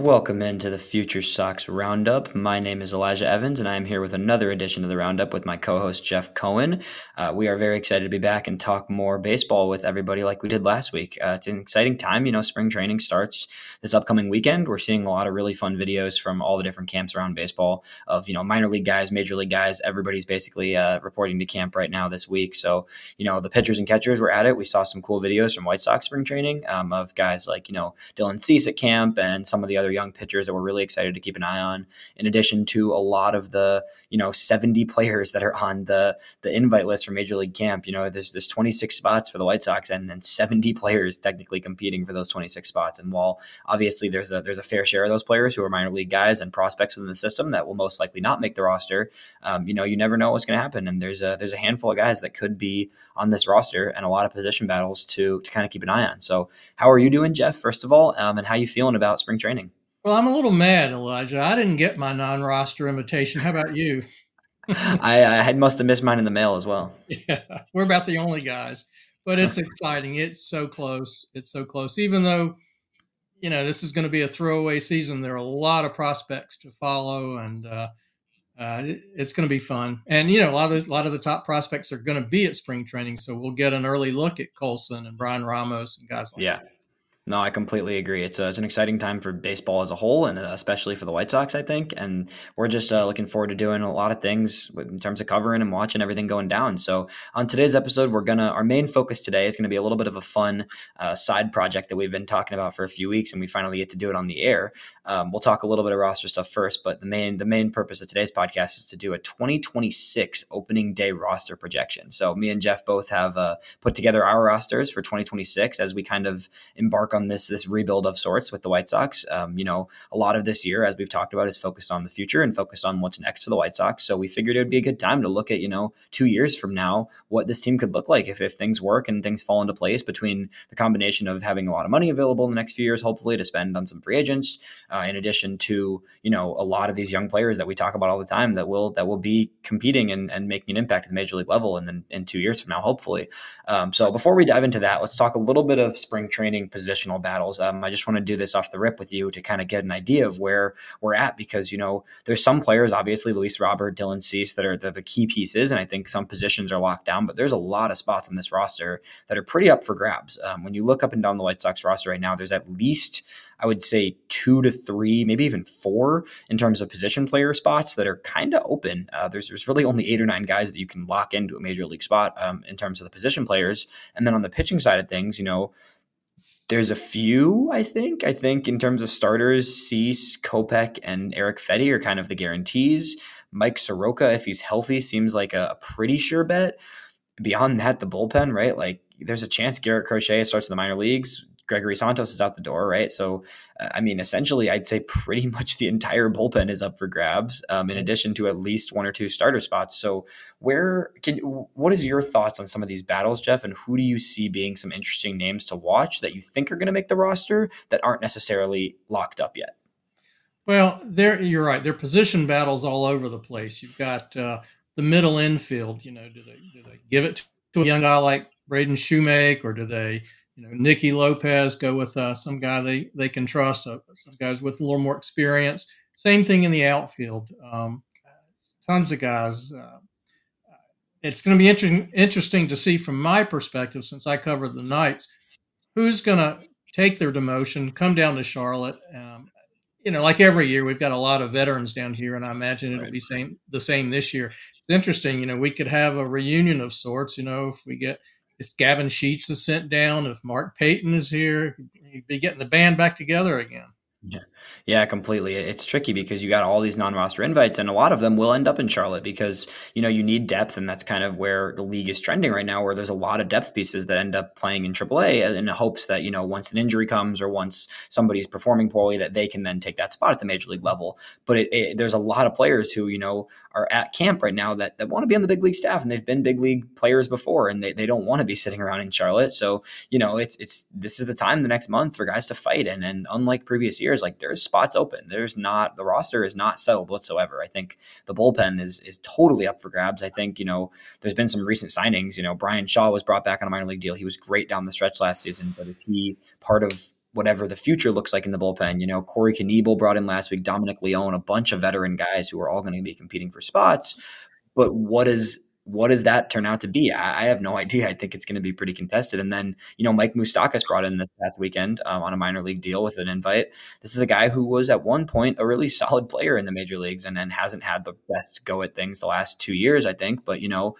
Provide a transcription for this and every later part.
Welcome into the Future Sox Roundup. My name is Elijah Evans, and I am here with another edition of the Roundup with my co host, Jeff Cohen. Uh, we are very excited to be back and talk more baseball with everybody like we did last week. Uh, it's an exciting time. You know, spring training starts this upcoming weekend. We're seeing a lot of really fun videos from all the different camps around baseball of, you know, minor league guys, major league guys. Everybody's basically uh, reporting to camp right now this week. So, you know, the pitchers and catchers were at it. We saw some cool videos from White Sox spring training um, of guys like, you know, Dylan Cease at camp and some of the other young pitchers that we're really excited to keep an eye on. In addition to a lot of the you know 70 players that are on the the invite list for Major League Camp. You know, there's there's 26 spots for the White Sox and then 70 players technically competing for those 26 spots. And while obviously there's a there's a fair share of those players who are minor league guys and prospects within the system that will most likely not make the roster, um, you know, you never know what's going to happen. And there's a there's a handful of guys that could be on this roster and a lot of position battles to to kind of keep an eye on. So, how are you doing, Jeff? First of all, um, and how you feeling about spring training? Well, I'm a little mad, Elijah. I didn't get my non-roster invitation. How about you? I, I must have missed mine in the mail as well. Yeah, we're about the only guys, but it's exciting. It's so close. It's so close. Even though, you know, this is going to be a throwaway season, there are a lot of prospects to follow, and uh, uh, it's going to be fun. And you know, a lot of the, a lot of the top prospects are going to be at spring training, so we'll get an early look at Colson and Bryan Ramos and guys like yeah. that. No, I completely agree. It's, a, it's an exciting time for baseball as a whole, and uh, especially for the White Sox, I think. And we're just uh, looking forward to doing a lot of things in terms of covering and watching everything going down. So, on today's episode, we're gonna our main focus today is going to be a little bit of a fun uh, side project that we've been talking about for a few weeks, and we finally get to do it on the air. Um, we'll talk a little bit of roster stuff first, but the main the main purpose of today's podcast is to do a 2026 opening day roster projection. So, me and Jeff both have uh, put together our rosters for 2026 as we kind of embark on this this rebuild of sorts with the White Sox. Um, you know, a lot of this year, as we've talked about, is focused on the future and focused on what's next for the White Sox. So we figured it would be a good time to look at, you know, two years from now, what this team could look like if, if things work and things fall into place between the combination of having a lot of money available in the next few years, hopefully to spend on some free agents, uh, in addition to, you know, a lot of these young players that we talk about all the time that will that will be competing and, and making an impact at the major league level and then in two years from now, hopefully. Um, so before we dive into that, let's talk a little bit of spring training positional battles. Um, I just want to do this off the rip with you to kind of get an idea of where we're at because you know there's some players, obviously Luis Robert, Dylan Cease, that are the, the key pieces, and I think some positions are locked down. But there's a lot of spots on this roster that are pretty up for grabs. Um, when you look up and down the White Sox roster right now, there's at least I would say two to three, maybe even four in terms of position player spots that are kind of open. Uh, there's there's really only eight or nine guys that you can lock into a major league spot um, in terms of the position players, and then on the pitching side of things, you know there's a few, I think. I think in terms of starters, Cease, Kopech, and Erick Fedde are kind of the guarantees. Mike Soroka, if he's healthy, seems like a pretty sure bet. Beyond that, the bullpen, right? Like there's a chance Garrett Crochet starts in the minor leagues. Gregory Santos is out the door, right? So, uh, I mean, essentially, I'd say pretty much the entire bullpen is up for grabs, um, in addition to at least one or two starter spots. So, where can what is your thoughts on some of these battles, Jeff? And who do you see being some interesting names to watch that you think are going to make the roster that aren't necessarily locked up yet? Well, there you're right. There are position battles all over the place. You've got uh, the middle infield. You know, do they do they give it to a young guy like Braden Shewmake, or do they you know, Nicky Lopez, go with uh, some guy they, they can trust, uh, some guys with a little more experience. Same thing in the outfield. Um, tons of guys. Uh, it's going to be inter- interesting to see from my perspective, since I covered the Knights, who's going to take their demotion, come down to Charlotte. Um, you know, like every year, we've got a lot of veterans down here, and I imagine it'll right. be same the same this year. It's interesting. You know, we could have a reunion of sorts. You know, if we get if Gavin Sheets is sent down, if Mark Payton is here, you'd be getting the band back together again. Yeah. Yeah, completely. It's tricky because you got all these non-roster invites, and a lot of them will end up in Charlotte because you know you need depth, and that's kind of where the league is trending right now. Where there's a lot of depth pieces that end up playing in AAA in hopes that you know once an injury comes or once somebody's performing poorly, that they can then take that spot at the major league level. But it, it, there's a lot of players who you know are at camp right now that, that want to be on the big league staff, and they've been big league players before, and they, they don't want to be sitting around in Charlotte. So you know it's it's this is the time the next month for guys to fight, and and unlike previous years, like there's spots open. There's not the roster is not settled whatsoever. I think the bullpen is is totally up for grabs. I think you know there's been some recent signings. You know Bryan Shaw was brought back on a minor league deal. He was great down the stretch last season, but is he part of whatever the future looks like in the bullpen. You know, Corey Knebel brought in last week, Dominic Leone, a bunch of veteran guys who are all going to be competing for spots. But what is what does that turn out to be? I, I have no idea. I think it's going to be pretty contested. And then, you know, Mike Moustakas brought in this past weekend um, on a minor league deal with an invite. This is a guy who was at one point a really solid player in the major leagues and then hasn't had the best go at things the last two years, I think. But, you know,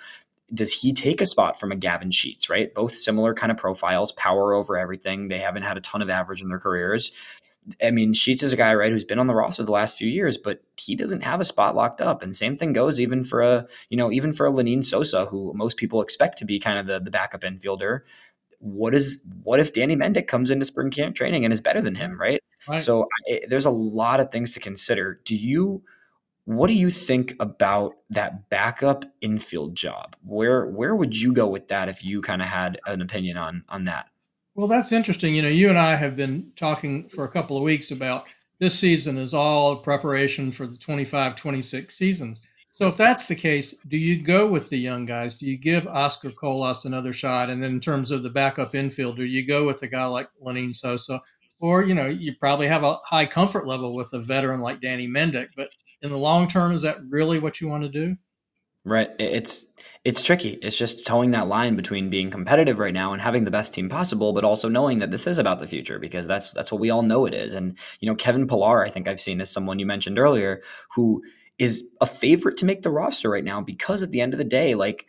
does he take a spot from a Gavin Sheets, right? Both similar kind of profiles, power over everything. They haven't had a ton of average in their careers. I mean, Sheets is a guy, right, who's been on the roster the last few years, but he doesn't have a spot locked up. And same thing goes even for a, you know, even for a Lenyn Sosa, who most people expect to be kind of the, the backup infielder. What is what if Danny Mendick comes into spring camp training and is better than him, right? right. So I, there's a lot of things to consider. Do you? What do you think about that backup infield job? Where where would you go with that if you kind of had an opinion on on that? Well, that's interesting. You know, you and I have been talking for a couple of weeks about this season is all preparation for the 25 26 seasons. So, if that's the case, do you go with the young guys? Do you give Oscar Colas another shot? And then, in terms of the backup infielder, you go with a guy like Lenyn Sosa, or, you know, you probably have a high comfort level with a veteran like Danny Mendick. But in the long term, is that really what you want to do? Right. It's it's tricky. It's just towing that line between being competitive right now and having the best team possible, but also knowing that this is about the future because that's that's what we all know it is. And you know, Kevin Pillar, I think I've seen as someone you mentioned earlier, who is a favorite to make the roster right now because at the end of the day, like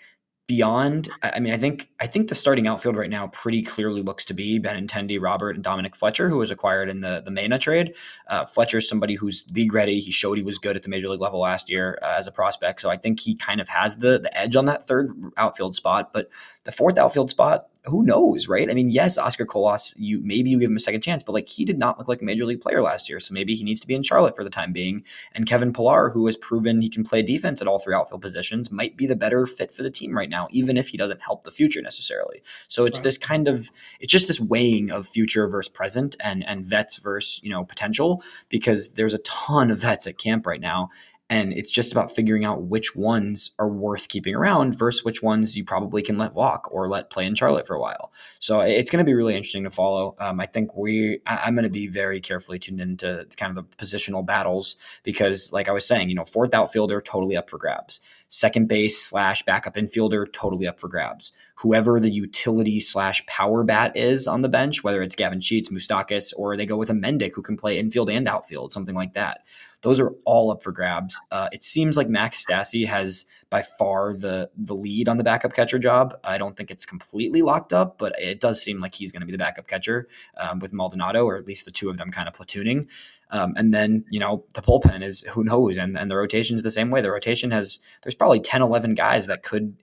beyond i mean i think i think the starting outfield right now pretty clearly looks to be benintendi robert and dominic fletcher who was acquired in the the Mena trade. Uh, fletcher is somebody who's league ready. He showed he was good at the major league level last year uh, as a prospect. So i think he kind of has the the edge on that third outfield spot. But the fourth outfield spot who knows, right? I mean, yes, Oscar Colas, you maybe you give him a second chance, but like he did not look like a major league player last year, so maybe he needs to be in Charlotte for the time being. And Kevin Pillar, who has proven he can play defense at all three outfield positions, might be the better fit for the team right now, even if he doesn't help the future necessarily. So it's right. this kind of it's just this weighing of future versus present and and vets versus you know potential because there's a ton of vets at camp right now and it's just about figuring out which ones are worth keeping around versus which ones you probably can let walk or let play in Charlotte for a while. So it's going to be really interesting to follow. Um, I think we, I, am going to be very carefully tuned into kind of the positional battles because, like I was saying, you know, fourth outfielder totally up for grabs. Second base slash backup infielder totally up for grabs. Whoever the utility slash power bat is on the bench, whether it's Gavin Sheets, Moustakas, or they go with a Mendick who can play infield and outfield, something like that those are all up for grabs. Uh, it seems like Max Stassi has by far the the lead on the backup catcher job. I don't think it's completely locked up, but it does seem like he's going to be the backup catcher um, with Maldonado, or at least the two of them kind of platooning. Um, and then, you know, the bullpen is who knows. And, and the rotation is the same way. The rotation has, there's probably 10, 11 guys that could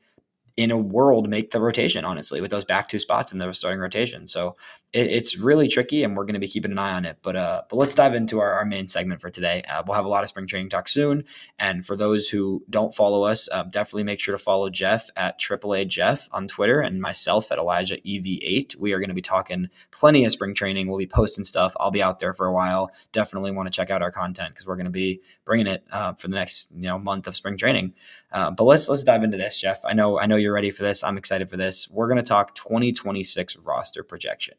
in a world make the rotation, honestly, with those back two spots in the starting rotation. So it, it's really tricky, and we're going to be keeping an eye on it. But uh, but let's dive into our, our main segment for today. Uh, we'll have a lot of spring training talk soon. And for those who don't follow us, uh, definitely make sure to follow Jeff at AAA Jeff on Twitter and myself at Elijah EV8. We are going to be talking plenty of spring training. We'll be posting stuff. I'll be out there for a while. Definitely want to check out our content because we're going to be bringing it uh, for the next you know month of spring training. Uh, but let's let's dive into this, Jeff. I know I know you're ready for this. I'm excited for this. We're going to talk 2026 roster projection.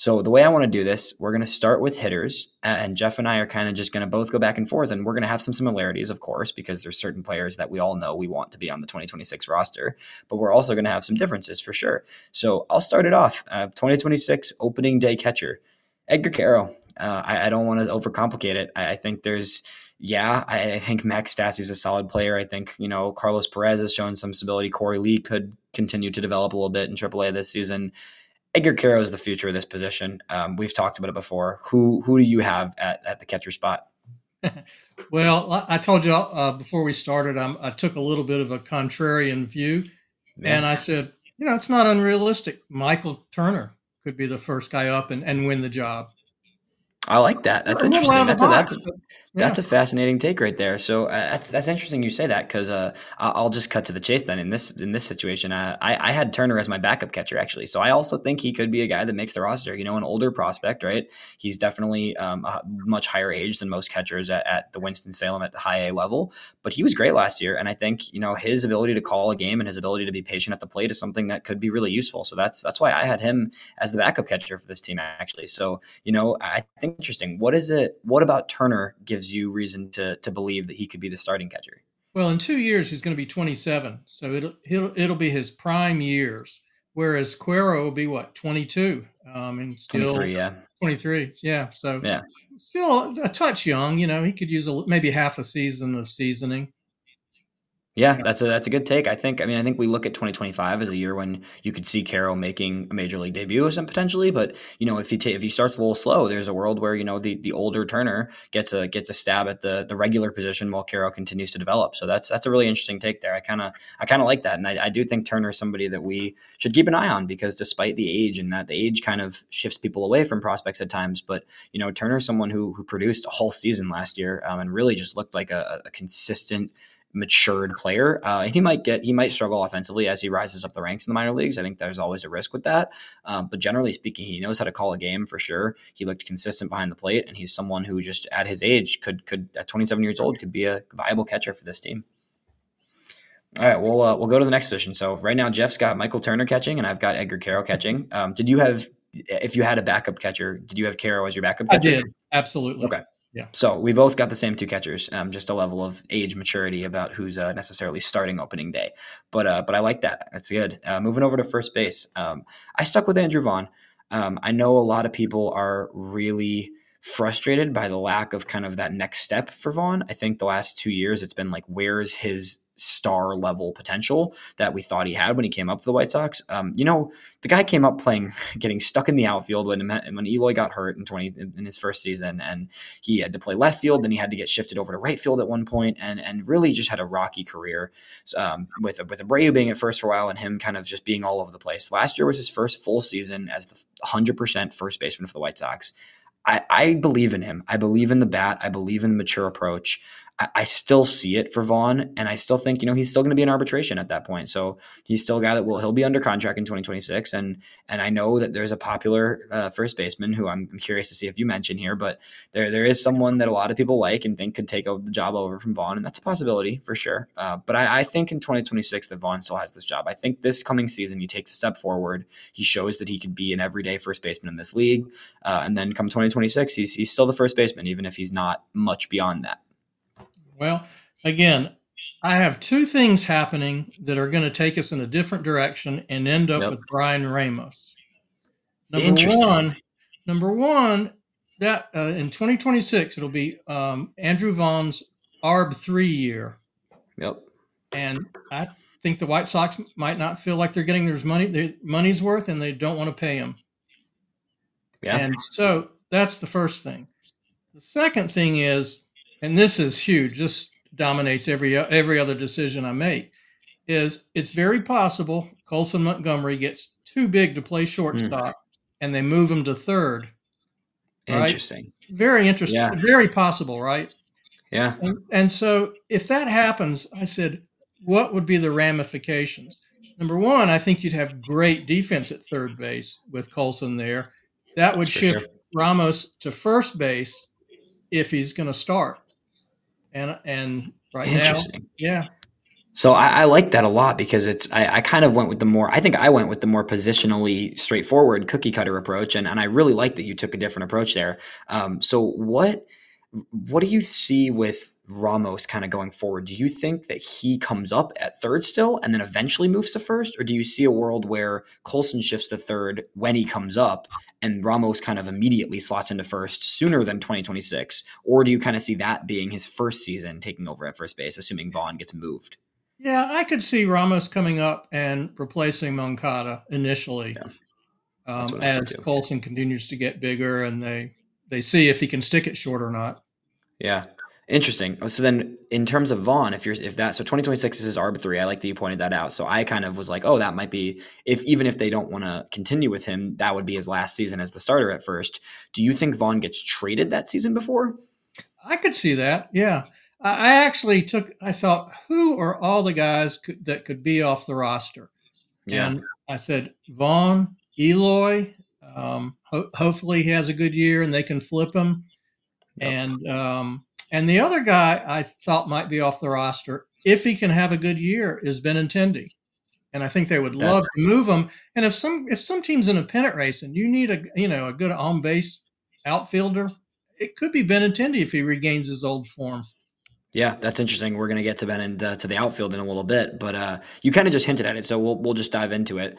So the way I want to do this, we're going to start with hitters, and Jeff and I are kind of just going to both go back and forth, and we're going to have some similarities, of course, because there's certain players that we all know we want to be on the 2026 roster, but we're also going to have some differences for sure. So I'll start it off. Uh, 2026 opening day catcher, Edgar Quero. Uh, I, I, don't want to overcomplicate it. I, I think there's yeah, I, I, think Max Stassi is a solid player. I think, you know, Carlos Perez has shown some stability. Korey Lee could continue to develop a little bit in AAA this season. Edgar Quero is the future of this position. Um, we've talked about it before. Who who do you have at, at the catcher spot? well, I told you uh, before we started, I'm, i took a little bit of a contrarian view, Man. and I said, you know, it's not unrealistic. Michael Turner could be the first guy up and, and win the job. I like that. That's interesting. That's a, that's a, that's a fascinating take right there. So uh, that's that's interesting you say that because uh, I'll just cut to the chase then. In this in this situation, uh, I I had Turner as my backup catcher actually, so I also think he could be a guy that makes the roster. You know, an older prospect, right? He's definitely um, a much higher age than most catchers at, at the Winston Salem at the high A level, but he was great last year, and I think you know his ability to call a game and his ability to be patient at the plate is something that could be really useful. So that's that's why I had him as the backup catcher for this team actually. So you know, I think interesting. What is it? What about Turner gives you reason to to believe that he could be the starting catcher. Well, in two years he's going to be 27, so it'll he'll, it'll be his prime years. Whereas Quero will be what 22, um, and still 23, yeah, 23, yeah. So yeah, still a touch young. You know, he could use a, maybe half a season of seasoning. Yeah, that's a that's a good take. I think. I mean, I think we look at 2025 as a year when you could see Quero making a major league debut some potentially. But you know, if he ta- if he starts a little slow, there's a world where you know the the older Turner gets a gets a stab at the the regular position while Quero continues to develop. So that's that's a really interesting take there. I kind of I kind of like that, and I, I do think Turner is somebody that we should keep an eye on because despite the age and that the age kind of shifts people away from prospects at times, but you know Turner is someone who who produced a whole season last year um, and really just looked like a, a consistent matured player. Uh, he might get he might struggle offensively as he rises up the ranks in the minor leagues. I think there's always a risk with that. Um, but generally speaking, he knows how to call a game for sure. He looked consistent behind the plate, and he's someone who just at his age could could at 27 years old could be a viable catcher for this team. All right, we'll uh, we'll go to the next position. So right now, Jeff's got Michael Turner catching, and I've got Edgar Quero catching. Um, did you have if you had a backup catcher? Did you have Quero as your backup? catcher? I did absolutely. Okay. Yeah. So we both got the same two catchers, um, just a level of age maturity about who's uh, necessarily starting opening day. But uh, but I like that. That's good. Uh, moving over to first base, um, I stuck with Andrew Vaughn. Um, I know a lot of people are really frustrated by the lack of kind of that next step for Vaughn. I think the last two years it's been like, where's his star level potential that we thought he had when he came up for the White Sox. Um, you know, the guy came up playing, getting stuck in the outfield when when Eloy got hurt in twenty in his first season, and he had to play left field. Then he had to get shifted over to right field at one point, and and really just had a rocky career um, with with Abreu being at first for a while, and him kind of just being all over the place. Last year was his first full season as the hundred percent first baseman for the White Sox. I, I, believe in him. I believe in the bat. I believe in the mature approach. I, still see it for Vaughn, and I still think you know he's still going to be in arbitration at that point. So he's still a guy that will he'll be under contract in 2026, and and I know that there's a popular uh, first baseman who I'm, curious to see if you mention here, but there there is someone that a lot of people like and think could take the job over from Vaughn, and that's a possibility for sure. Uh, but I, I, think in 2026 that Vaughn still has this job. I think this coming season he takes a step forward. He shows that he could be an everyday first baseman in this league, uh, and then come 2026 he's he's still the first baseman, even if he's not much beyond that. Well, again, I have two things happening that are going to take us in a different direction and end up yep. with Bryan Ramos. Number one, number one, that uh, in 2026 it'll be um, Andrew Vaughn's ARB three year. Yep. And I think the White Sox might not feel like they're getting their money their money's worth, and they don't want to pay him. Yeah. And so that's the first thing. The second thing is and this is huge. This dominates every every other decision I make. Is it's very possible Colson Montgomery gets too big to play shortstop, mm. and they move him to third. Right? Interesting. Very interesting. Yeah. Very possible, right? Yeah. And, and so if that happens, I said, what would be the ramifications? Number one, I think you'd have great defense at third base with Colson there. That would shift sure. Ramos to first base if he's going to start and and right Interesting. now, yeah. So I, I, like that a lot because it's I, I, kind of went with the more I think I went with the more positionally straightforward cookie cutter approach and, and I really like that you took a different approach there. Um, so what what do you see with Ramos kind of going forward? Do you think that he comes up at third still and then eventually moves to first, or do you see a world where Colson shifts to third when he comes up and Ramos kind of immediately slots into first sooner than 2026? Or do you kind of see that being his first season taking over at first base, assuming Vaughn gets moved? Yeah, I could see Ramos coming up and replacing Moncada initially yeah. um, as Colson continues to get bigger and they they see if he can stick it short or not. Yeah. Interesting. So then, in terms of Vaughn, if you're if that so 2026 is his ARB three, I like that you pointed that out. So I kind of was like, oh, that might be if even if they don't want to continue with him, that would be his last season as the starter at first. Do you think Vaughn gets traded that season before? I could see that. Yeah, I actually took. I thought, who are all the guys could, that could be off the roster? Yeah. And I said Vaughn, Eloy. Um, ho- hopefully, he has a good year and they can flip him. Yep. And um, and the other guy I thought might be off the roster, if he can have a good year, is Benintendi. And I think they would love That's, to move him. And if some if some team's in a pennant race and you need a you know a good on base outfielder, it could be Benintendi if he regains his old form. Yeah, that's interesting. We're going to get to Ben and uh, to the outfield in a little bit, but uh, you kind of just hinted at it, so we'll we'll just dive into it.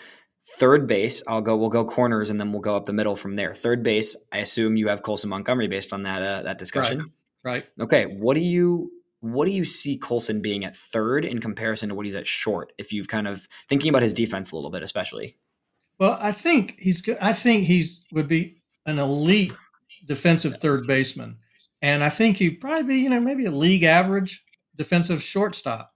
Third base, I'll go. We'll go corners, and then we'll go up the middle from there. Third base, I assume you have Colson Montgomery based on that uh, that discussion. Right. Right. Okay. What do you what do you see Colson being at third in comparison to what he's at short? If you've kind of thinking about his defense a little bit, especially. Well, I think he's good. I think he's would be an elite defensive third baseman, and I think he'd probably be you know maybe a league average defensive shortstop.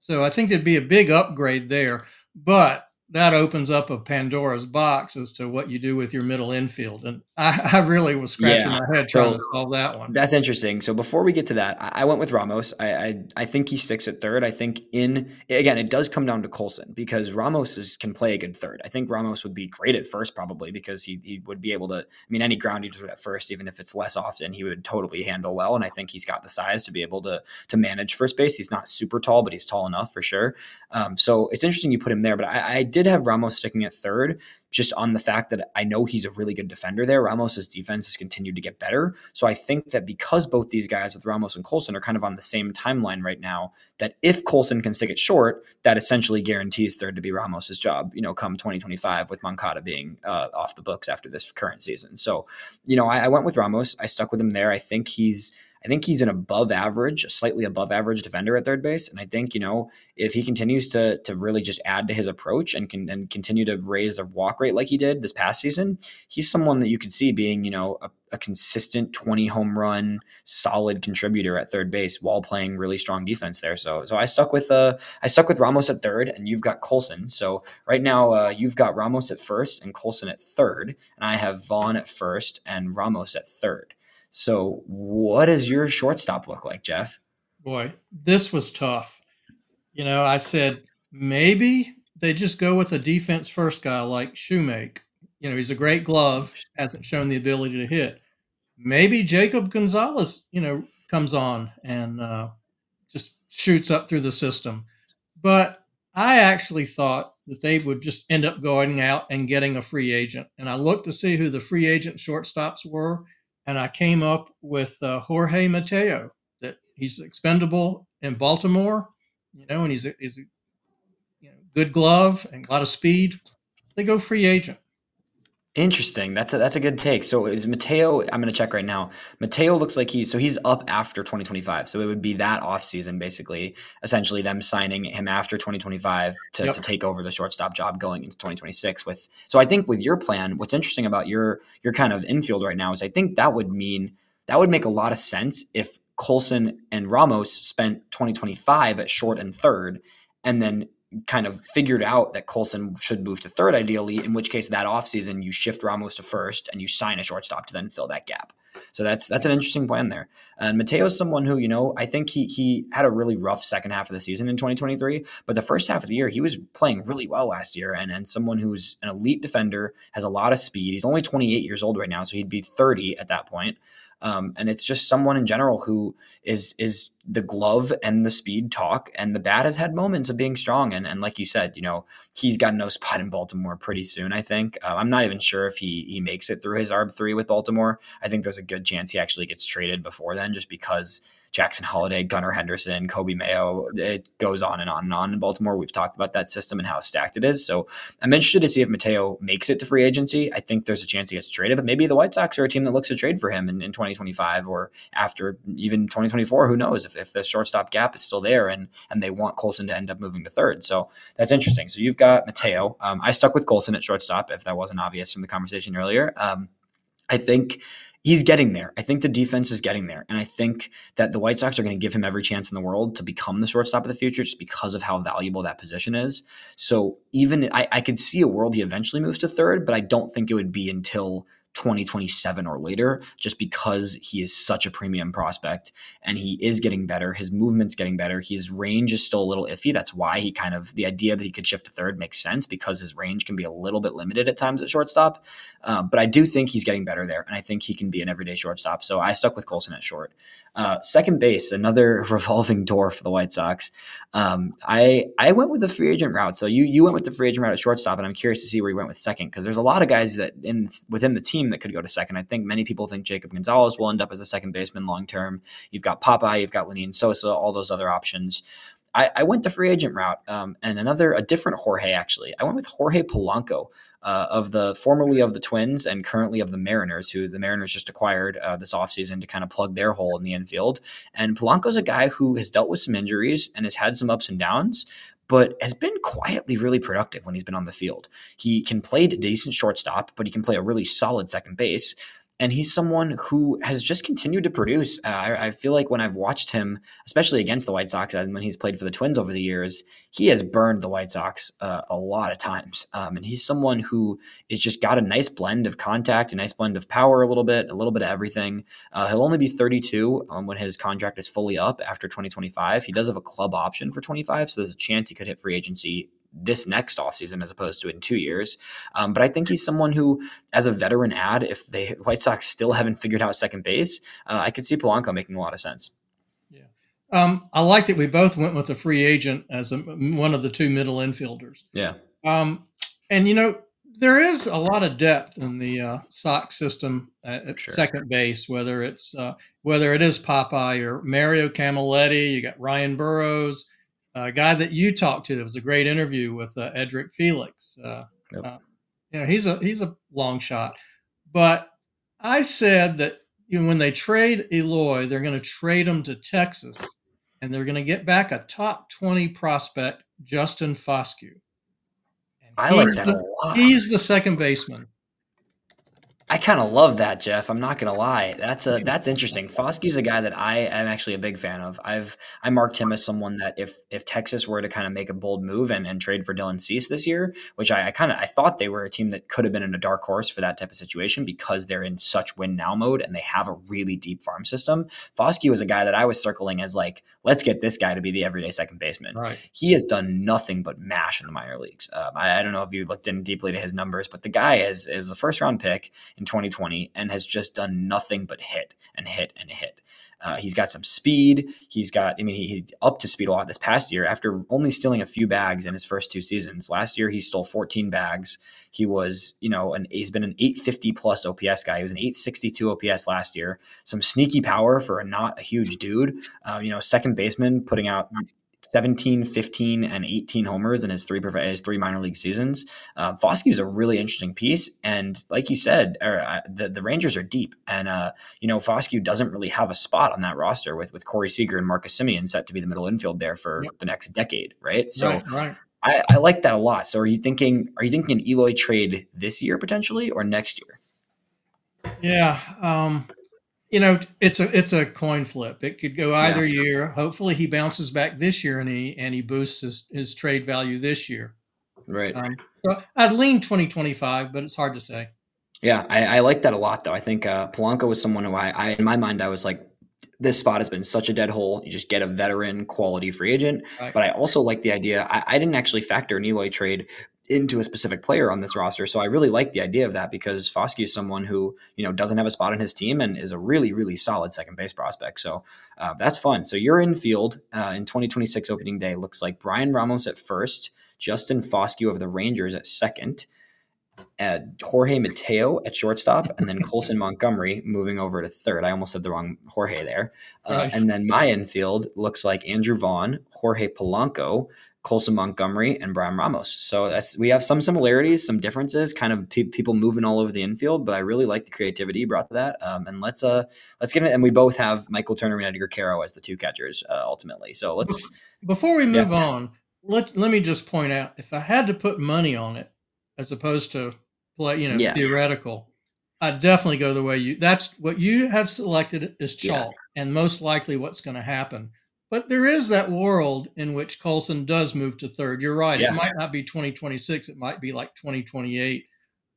So I think there'd be a big upgrade there. But that opens up a Pandora's box as to what you do with your middle infield. And I, I really was scratching yeah. my head trying so, to solve that one. That's interesting. So before we get to that, I, I went with Ramos. I, I, I think he sticks at third. I think in again, it does come down to Colson because Ramos is, can play a good third. I think Ramos would be great at first probably because he he would be able to. I mean, any ground he does at first, even if it's less often, he would totally handle well. And I think he's got the size to be able to to manage first base. He's not super tall, but he's tall enough for sure. Um, so it's interesting you put him there. But I, I did have Ramos sticking at third, just on the fact that I know he's a really good defender there. Ramos's defense has continued to get better. So I think that because both these guys with Ramos and Colson are kind of on the same timeline right now, that if Colson can stick it short, that essentially guarantees third to be Ramos's job, you know, come 2025 with Moncada being uh, off the books after this current season. So, you know, I, I went with Ramos. I stuck with him there. I think he's I think he's an above average, slightly above average defender at third base. And I think, you know, if he continues to to really just add to his approach and can and continue to raise the walk rate like he did this past season, he's someone that you could see being, you know, a, a consistent 20 home run, solid contributor at third base while playing really strong defense there. So so I stuck with uh I stuck with Ramos at third and you've got Colson. So right now uh, you've got Ramos at first and Colson at third, and I have Vaughn at first and Ramos at third. So, what does your shortstop look like, Jeff? Boy, this was tough. You know, I said maybe they just go with a defense first guy like Shewmake. You know, he's a great glove, hasn't shown the ability to hit. Maybe Jacob Gonzalez, you know, comes on and uh, just shoots up through the system. But I actually thought that they would just end up going out and getting a free agent. And I looked to see who the free agent shortstops were, and I came up with uh, Jorge Mateo. That he's expendable in Baltimore, you know, and he's a, he's a you know, good glove and a lot of speed. They go free agent. Interesting. That's a that's a good take. So is Mateo? I'm going to check right now. Mateo looks like he's so he's up after 2025. So it would be that off season, basically, essentially them signing him after 2025 to, yep. to take over the shortstop job going into 2026. With so I think with your plan, what's interesting about your your kind of infield right now is I think that would mean that would make a lot of sense if Colson and Ramos spent 2025 at short and third, and then kind of figured out that Colson should move to third ideally, in which case that offseason you shift Ramos to first and you sign a shortstop to then fill that gap. So that's that's an interesting plan there. Uh, and Mateo is someone who, you know, I think he he had a really rough second half of the season in 2023, but the first half of the year he was playing really well last year and and someone who's an elite defender, has a lot of speed. He's only 28 years old right now, so he'd be 30 at that point. Um, and it's just someone in general who is is the glove and the speed talk. And the bat has had moments of being strong. And and like you said, you know, he's got no spot in Baltimore pretty soon. I think uh, I'm not even sure if he he makes it through his ARB three with Baltimore. I think there's a good chance he actually gets traded before then, just because Jackson Holliday, Gunnar Henderson, Coby Mayo. It goes on and on and on in Baltimore. We've talked about that system and how stacked it is. So I'm interested to see if Mateo makes it to free agency. I think there's a chance he gets traded, but maybe the White Sox are a team that looks to trade for him in, in 2025 or after even 2024. Who knows if, if the shortstop gap is still there and and they want Colson to end up moving to third. So that's interesting. So you've got Mateo. Um, I stuck with Colson at shortstop if that wasn't obvious from the conversation earlier. Um, I think he's getting there. I think the defense is getting there. And I think that the White Sox are going to give him every chance in the world to become the shortstop of the future just because of how valuable that position is. So even I, I could see a world he eventually moves to third, but I don't think it would be until 2027 or later, just because he is such a premium prospect and he is getting better. His movement's getting better. His range is still a little iffy. That's why he kind of, the idea that he could shift to third makes sense because his range can be a little bit limited at times at shortstop. Uh, but I do think he's getting better there. And I think he can be an everyday shortstop. So I stuck with Colson at short. Uh, second base, another revolving door for the White Sox. Um, I I went with the free agent route. So you you went with the free agent route at shortstop, and I'm curious to see where you went with second because there's a lot of guys that in within the team that could go to second. I think many people think Jacob Gonzalez will end up as a second baseman long term. You've got Popeye, you've got Lenyn Sosa, all those other options. I, I went the free agent route, um, and another a different Jorge actually. I went with Jorge Polanco uh, of the formerly of the Twins and currently of the Mariners, who the Mariners just acquired uh, this offseason to kind of plug their hole in the infield. And Polanco's a guy who has dealt with some injuries and has had some ups and downs, but has been quietly really productive when he's been on the field. He can play decent shortstop, but he can play a really solid second base and he's someone who has just continued to produce. Uh, I, I, feel like when I've watched him, especially against the White Sox, and when he's played for the Twins over the years, he has burned the White Sox uh, a lot of times. Um, and he's someone who is just got a nice blend of contact, a nice blend of power, a little bit, a little bit of everything. Uh, he'll only be 32 um, when his contract is fully up after 2025. He does have a club option for 25, so there's a chance he could hit free agency this next offseason as opposed to in two years. Um, but I think he's someone who, as a veteran ad, if the White Sox still haven't figured out second base, uh, I could see Polanco making a lot of sense. Yeah. Um, I like that we both went with a free agent as a, one of the two middle infielders. Yeah. Um, and, you know, there is a lot of depth in the uh, Sox system at, at sure. second base, whether it's uh, whether it is Popeye or Mario Camilletti, you got Ryan Burrowes, a guy that you talked to. It was a great interview with uh, Edric Felix. Uh, yep. uh, you know, he's a he's a long shot, but I said that you know, when they trade Eloy, they're going to trade him to Texas, and they're going to get back a top twenty prospect, Justin Foscue. I like that the, a lot. He's the second baseman. I kind of love that, Jeff. I'm not gonna lie. That's a that's interesting. Foscue's a guy that I am actually a big fan of. I've I marked him as someone that if if Texas were to kind of make a bold move and, and trade for Dylan Cease this year, which I, I kind of I thought they were a team that could have been in a dark horse for that type of situation because they're in such win now mode and they have a really deep farm system. Foscue was a guy that I was circling as like, let's get this guy to be the everyday second baseman. Right. He has done nothing but mash in the minor leagues. Um, I, I, don't know if you looked in deeply to his numbers, but the guy is is a first round pick in 2020 and has just done nothing but hit and hit and hit. Uh, he's got some speed. He's got, I mean, he, he's up to speed a lot this past year after only stealing a few bags in his first two seasons. Last year, he stole 14 bags. He was, you know, an, he's been an 850 plus OPS guy. He was an 862 OPS last year. Some sneaky power for a not a huge dude. Uh, you know, second baseman putting out 17, 15, and 18 homers in his three his three minor league seasons. Uh, Foscue is a really interesting piece, and like you said, er, uh, the the Rangers are deep, and uh, you know Foscue doesn't really have a spot on that roster with with Corey Seager and Marcus Semien set to be the middle infield there for yep. the next decade, right? So. Right. I, I like that a lot. So, are you thinking? Are you thinking an Eloy trade this year potentially, or next year? Yeah, um, you know, it's a it's a coin flip. It could go either yeah. year. Hopefully, he bounces back this year and he and he boosts his, his trade value this year. Right. Um, so I'd lean twenty twenty five, but it's hard to say. Yeah, I, I like that a lot, though. I think uh, Polanco was someone who I, I, in my mind, I was like, this spot has been such a dead hole. You just get a veteran quality free agent. Right. But I also like the idea. I, I, didn't actually factor an Eloy trade into a specific player on this roster. So I really like the idea of that because Foscue is someone who, you know, doesn't have a spot in his team and is a really, really solid second base prospect. So uh, that's fun. So you're in field uh, in 2026 opening day. Looks like Bryan Ramos at first, Justin Foscue of the Rangers at second, at Jorge Mateo at shortstop, and then Colson Montgomery moving over to third. I almost said the wrong Jorge there. Uh, And then my infield looks like Andrew Vaughn, Jorge Polanco, Colson Montgomery and Bryan Ramos. So that's we have some similarities, some differences, kind of pe- people moving all over the infield. But I really like the creativity you brought to that. Um, and let's uh let's get it. And we both have Michael Turner and Edgar Quero as the two catchers uh, ultimately. So let's before we move yeah. on, let let me just point out if I had to put money on it as opposed to play, you know, yeah. theoretical. I definitely go the way you. That's what you have selected is chalk, yeah. and most likely what's going to happen. But there is that world in which Colson does move to third. You're right. Yeah. It might not be 2026. It might be like 2028.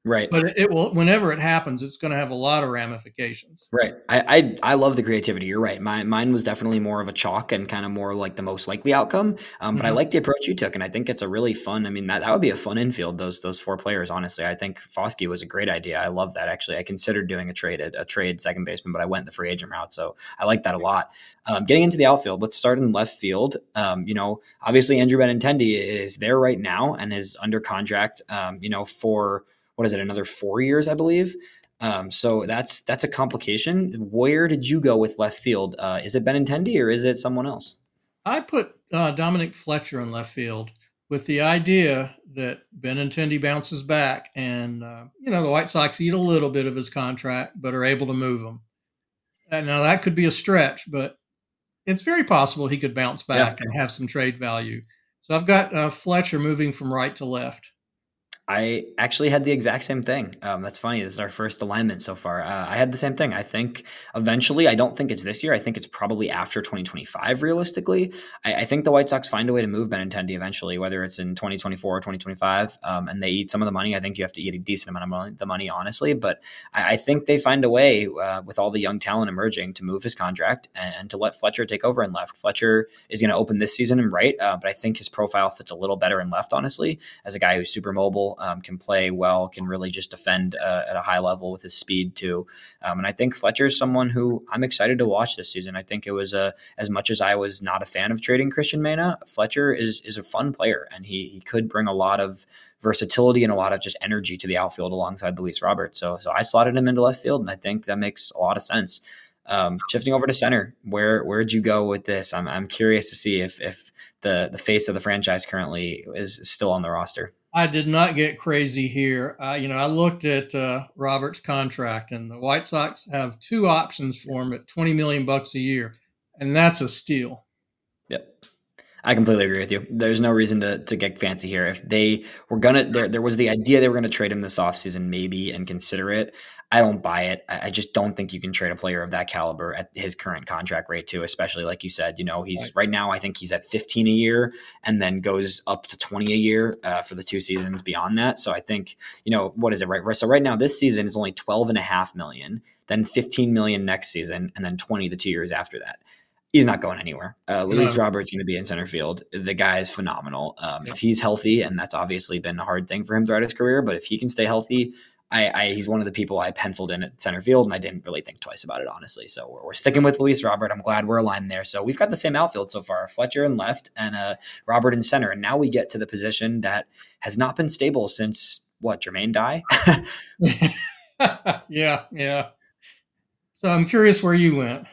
Right. But it will whenever it happens, it's going to have a lot of ramifications. Right. I, I I love the creativity. You're right. My mine was definitely more of a chalk and kind of more like the most likely outcome. Um, but mm-hmm. I like the approach you took, and I think it's a really fun. I mean, that, that would be a fun infield. Those those four players. Honestly, I think Foscue was a great idea. I love that. Actually, I considered doing a trade a, a trade second baseman, but I went the free agent route. So I like that a lot. Um, getting into the outfield, let's start in left field. Um, you know, obviously Andrew Benintendi is there right now and is under contract. Um, you know, for what is it another four years i believe? Um, so that's that's a complication. Where did you go with left field? Uh, is it benintendi or is it someone else? I put uh, dominic fletcher in left field with the idea that benintendi bounces back and uh, you know the white sox eat a little bit of his contract but are able to move him. And now that could be a stretch but it's very possible he could bounce back yeah. and have some trade value. So i've got uh, fletcher moving from right to left I actually had the exact same thing. Um, that's funny. This is our first alignment so far. Uh, I had the same thing. I think eventually, I don't think it's this year. I think it's probably after 2025, realistically. I, I think the White Sox find a way to move Benintendi eventually, whether it's in 2024 or 2025, um, and they eat some of the money. I think you have to eat a decent amount of money, the money, honestly. But I, I think they find a way uh, with all the young talent emerging to move his contract and, and to let Fletcher take over in left. Fletcher is going to open this season in right, uh, but I think his profile fits a little better in left, honestly, as a guy who's super mobile um, can play well, can really just defend uh, at a high level with his speed too. Um, and I think Fletcher is someone who I'm excited to watch this season. I think it was a as much as I was not a fan of trading Cristian Mena, Fletcher is is a fun player, and he he could bring a lot of versatility and a lot of just energy to the outfield alongside Luis Robert. So so I slotted him into left field, and I think that makes a lot of sense. Um, shifting over to center, where where'd you go with this? I'm I'm curious to see if if the the face of the franchise currently is still on the roster. I did not get crazy here. Uh, you know, I looked at uh, Robert's contract, and the White Sox have two options for him at twenty million bucks a year, and that's a steal. Yep. I completely agree with you. There's no reason to, to get fancy here. If they were gonna, there, there was the idea they were gonna trade him this offseason, maybe, and consider it. I don't buy it. I just don't think you can trade a player of that caliber at his current contract rate too, especially like you said, you know, he's right, right now, I think he's at 15 a year and then goes up to 20 a year uh, for the two seasons beyond that. So I think, you know, what is it right? So right now this season is only 12 and a half million, then 15 million next season, and then 20 the two years after that he's not going anywhere. Uh, Luis no. Roberts going to be in center field. The guy is phenomenal. Um, yeah. If he's healthy, and that's obviously been a hard thing for him throughout his career, but if he can stay healthy, I, I, he's one of the people I penciled in at center field, and I didn't really think twice about it, honestly. So we're, we're, sticking with Luis Robert. I'm glad we're aligned there. So we've got the same outfield so far: Fletcher in left and uh, Robert in center. And now we get to the position that has not been stable since what Jermaine Dye. yeah, yeah. So I'm curious where you went.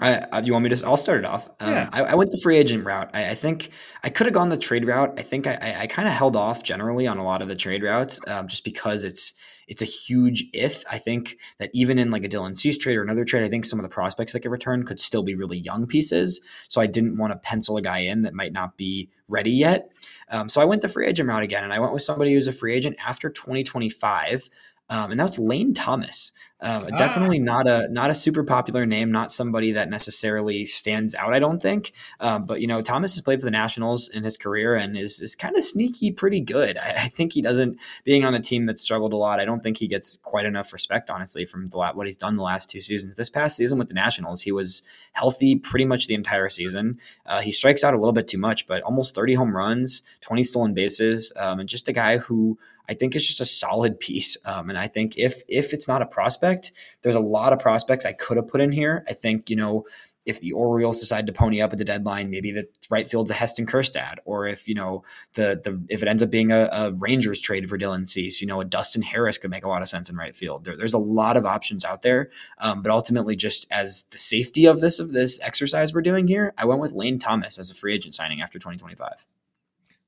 I, I, you want me to? I'll start it off. Um, yeah. I, I, went the free agent route. I, I think I could have gone the trade route. I think I, I kind of held off generally on a lot of the trade routes, um, just because it's it's a huge if. I think that even in like a Dylan Cease trade or another trade, I think some of the prospects that get returned could still be really young pieces. So I didn't want to pencil a guy in that might not be ready yet. Um, so I went the free agent route again, and I went with somebody who's a free agent after 2025. Um, and that's Lane Thomas. Uh, ah. Definitely not a not a super popular name, not somebody that necessarily stands out. I don't think, um, but you know, Thomas has played for the Nationals in his career and is is kind of sneaky, pretty good. I, I, think he doesn't being on a team that struggled a lot. I don't think he gets quite enough respect, honestly, from the, what he's done the last two seasons. This past season with the Nationals, he was healthy pretty much the entire season. Uh, he strikes out a little bit too much, but almost 30 home runs, 20 stolen bases, um, and just a guy who I think it's just a solid piece. Um, and I think if if it's not a prospect, there's a lot of prospects I could have put in here. I think you know if the Orioles decide to pony up at the deadline, maybe the right field's a Heston Kjerstad, or if you know the the if it ends up being a, a, Rangers trade for Dylan Cease, you know a Dustin Harris could make a lot of sense in right field. There, there's a lot of options out there, um, but ultimately, just as the safety of this of this exercise we're doing here, I went with Lane Thomas as a free agent signing after 2025.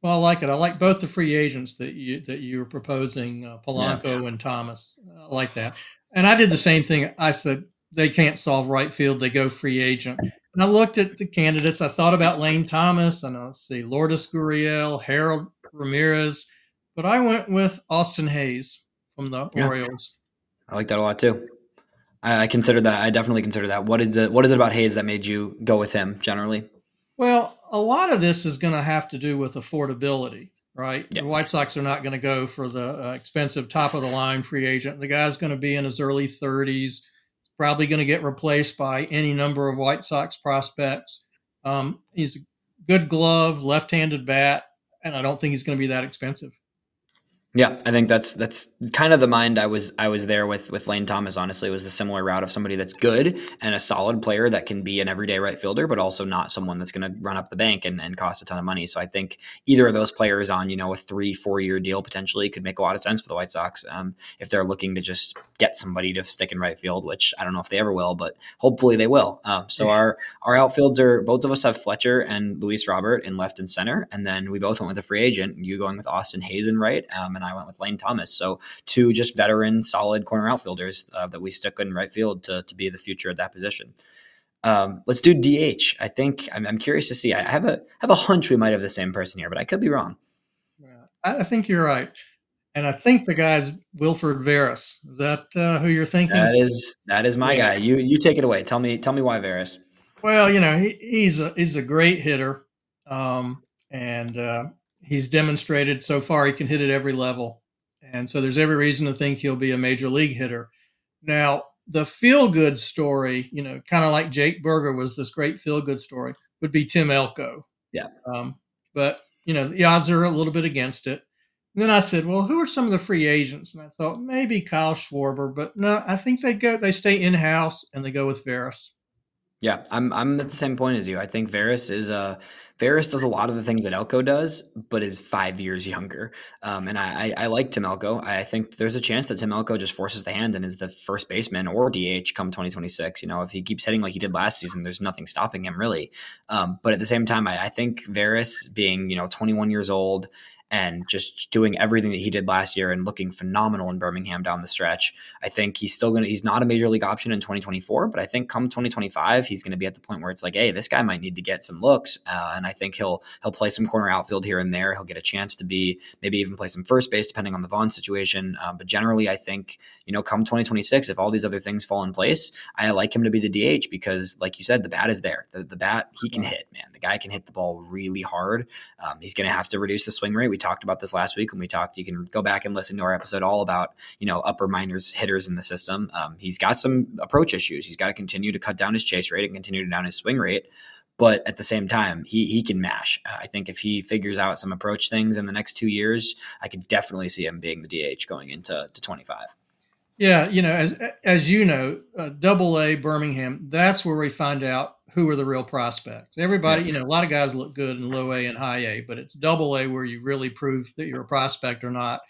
Well, I like it. I like both the free agents that you that you were proposing, uh, Polanco yeah. and Thomas. I like that. And I did the same thing. I said they can't solve right field; they go free agent. And I looked at the candidates. I thought about Lane Thomas and I see Lourdes Gurriel, Harold Ramirez, but I went with Austin Hays from the yeah. Orioles. I like that a lot too. I, I consider that. I definitely consider that. What is it? What is it about Hays that made you go with him generally? Well, a lot of this is going to have to do with affordability, right? Yeah. The White Sox are not going to go for the uh, expensive top of the line free agent. The guy's going to be in his early 30s, probably going to get replaced by any number of White Sox prospects. Um, he's a good glove, left handed bat, and I don't think he's going to be that expensive. Yeah, I think that's that's kind of the mind I was I was there with with Lane Thomas. Honestly, it was the similar route of somebody that's good and a solid player that can be an everyday right fielder, but also not someone that's going to run up the bank and, and cost a ton of money. So I think either of those players on you know a three four year deal potentially could make a lot of sense for the White Sox um, if they're looking to just get somebody to stick in right field, which I don't know if they ever will, but hopefully they will. Um, so yeah. our our outfields are both of us have Fletcher and Luis Robert in left and center, and then we both went with a free agent. You going with Austin Hays in right. Um, and I went with Lane Thomas. So two just veteran, solid corner outfielders uh, that we stuck in right field to, to be the future of that position. Um, let's do DH. I think I'm, I'm, curious to see. I have a have a hunch we might have the same person here, but I could be wrong. Yeah, I think you're right, and I think the guy's Wilfred Veras. Is that uh, who you're thinking? That is that is my yeah. guy. You you take it away. Tell me tell me why Veras. Well, you know he, he's a he's a great hitter, um, and uh, he's demonstrated so far he can hit at every level. And so there's every reason to think he'll be a major league hitter. Now, the feel good story, you know, kind of like Jake Burger was this great feel good story, would be Tim Elko. Yeah. Um, but, you know, the odds are a little bit against it. And then I said, well, who are some of the free agents? And I thought maybe Kyle Schwarber, but no, I think they go, they stay in house and they go with Veras. Yeah, I'm I'm at the same point as you. I think Veras is a Veras does a lot of the things that Elko does, but is five years younger. Um, and I, I, I, like Tim Elko. I think there's a chance that Tim Elko just forces the hand and is the first baseman or DH come 2026. You know, if he keeps hitting like he did last season, there's nothing stopping him really. Um, but at the same time, I, I think Veras being you know 21 years old and just doing everything that he did last year and looking phenomenal in Birmingham down the stretch. I think he's still going to, he's not a major league option in 2024, but I think come 2025, he's going to be at the point where it's like, hey, this guy might need to get some looks. Uh, and I think he'll, he'll play some corner outfield here and there. He'll get a chance to be, maybe even play some first base, depending on the Vaughn situation. Uh, but generally, I think, you know, come 2026, if all these other things fall in place, I like him to be the DH because, like you said, the bat is there. The, the bat, he can hit, man. The guy can hit the ball really hard. Um, he's going to have to reduce the swing rate. We talked about this last week when we talked. You can go back and listen to our episode all about you know upper minors hitters in the system. Um, he's got some approach issues. He's got to continue to cut down his chase rate and continue to down his swing rate. But at the same time, he he can mash. Uh, I think if he figures out some approach things in the next two years, I could definitely see him being the DH going into to 25. Yeah, you know, as as you know, uh, Double A Birmingham. That's where we find out who are the real prospects. Everybody, yeah. you know, a lot of guys look good in low A and high A, but it's double A where you really prove that you're a prospect or not.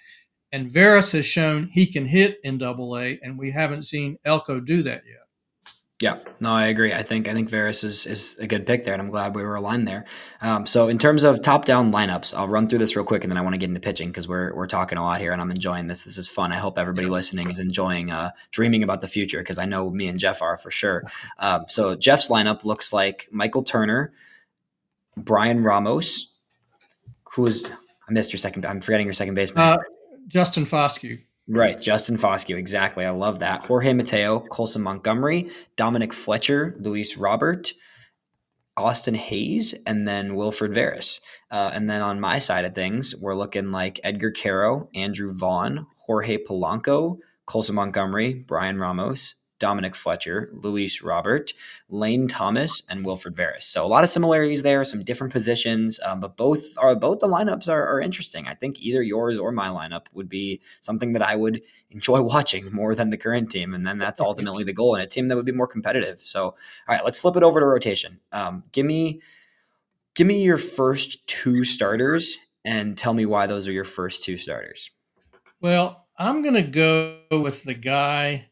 And Veras has shown he can hit in double A, and we haven't seen Elko do that yet. Yeah, no, I agree. I think I think Veras is is a good pick there, and I'm glad we were aligned there. Um, so in terms of top down lineups, I'll run through this real quick, and then I want to get into pitching because we're we're talking a lot here, and I'm enjoying this. This is fun. I hope everybody yeah. listening is enjoying uh, dreaming about the future because I know me and Jeff are for sure. Um, so Jeff's lineup looks like Michael Turner, Bryan Ramos, who is I missed your second. I'm forgetting your second baseman. Uh, Justin Foscue. Right, Justin Foscue, exactly. I love that. Jorge Mateo, Colson Montgomery, Dominic Fletcher, Luis Robert, Austin Hays, and then Wilfred Veras. Uh, and then on my side of things, we're looking like Edgar Quero, Andrew Vaughn, Jorge Polanco, Colson Montgomery, Bryan Ramos, Dominic Fletcher, Luis Robert, Lane Thomas, and Wilfred Veras. So a lot of similarities there, some different positions, um, but both are both the lineups are, are, interesting. I think either yours or my lineup would be something that I would enjoy watching more than the current team, and then that's ultimately the goal in a team that would be more competitive. So all right, let's flip it over to rotation. Um, give me give me your first two starters and tell me why those are your first two starters. Well, I'm going to go with the guy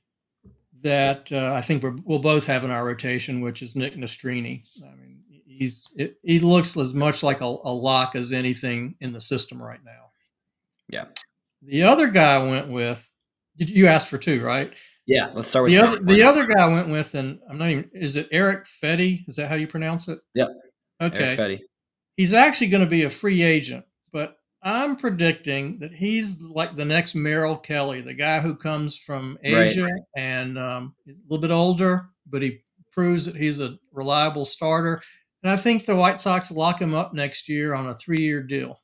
that uh, I think we will both have in our rotation, which is Nick Nastrini. I mean, he's it, he looks as much like a, a, lock as anything in the system right now. Yeah. The other guy I went with, you asked for two, right? Yeah, let's start with the other. The other guy I went with, and I'm not even. Is it Erick Fedde? Is that how you pronounce it? Yep. Okay. Erick Fedde. He's actually going to be a free agent, I'm predicting that he's like the next Merrill Kelly, the guy who comes from Asia right. and um, a little bit older, but he proves that he's a reliable starter. And I think the White Sox lock him up next year on a three year deal.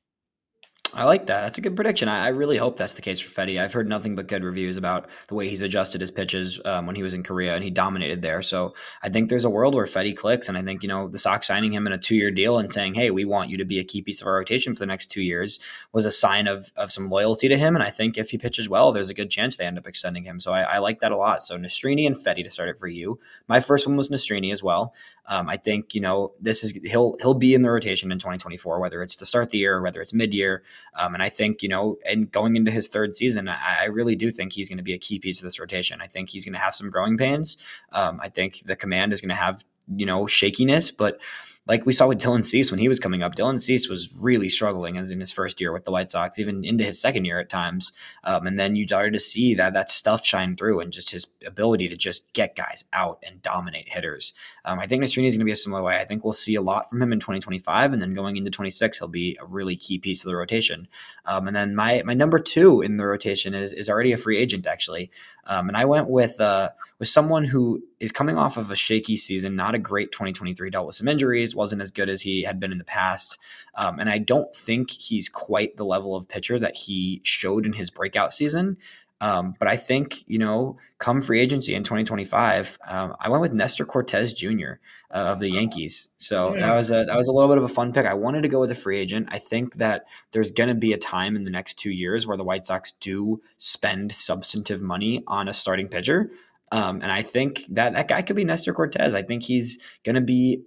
I like that. That's a good prediction. I, I, really hope that's the case for Fedde. I've heard nothing but good reviews about the way he's adjusted his pitches um, when he was in Korea and he dominated there. So I think there's a world where Fedde clicks. And I think, you know, the Sox signing him in a two year deal and saying, hey, we want you to be a key piece of our rotation for the next two years was a sign of, of some loyalty to him. And I think if he pitches well, there's a good chance they end up extending him. So I, I like that a lot. So Nastrini and Fedde to start it for you. My first one was Nastrini as well. Um, I think you know this is he'll he'll be in the rotation in 2024, whether it's to start the year or whether it's mid year. Um, and I think you know, and going into his third season, I, I really do think he's going to be a key piece of this rotation. I think he's going to have some growing pains. Um, I think the command is going to have you know shakiness, but like we saw with Dylan Cease when he was coming up. Dylan Cease was really struggling as in his first year with the White Sox, even into his second year at times. Um, and then you started to see that that stuff shine through and just his ability to just get guys out and dominate hitters. Um, I think Nastrini is going to be a similar way. I think we'll see a lot from him in 2025, and then going into 26, he'll be a really key piece of the rotation. Um, and then my my number two in the rotation is is already a free agent actually. Um, and I went with uh, with someone who is coming off of a shaky season, not a great 2023, dealt with some injuries, wasn't as good as he had been in the past. Um, and I don't think he's quite the level of pitcher that he showed in his breakout season. Um, but I think, you know, come free agency in 2025, um, I went with Nestor Cortes Jr. Uh, of the Yankees. So that was a that was a little bit of a fun pick. I wanted to go with a free agent. I think that there's going to be a time in the next two years where the White Sox do spend substantive money on a starting pitcher. Um, and I think that that guy could be Nestor Cortes. I think he's going to be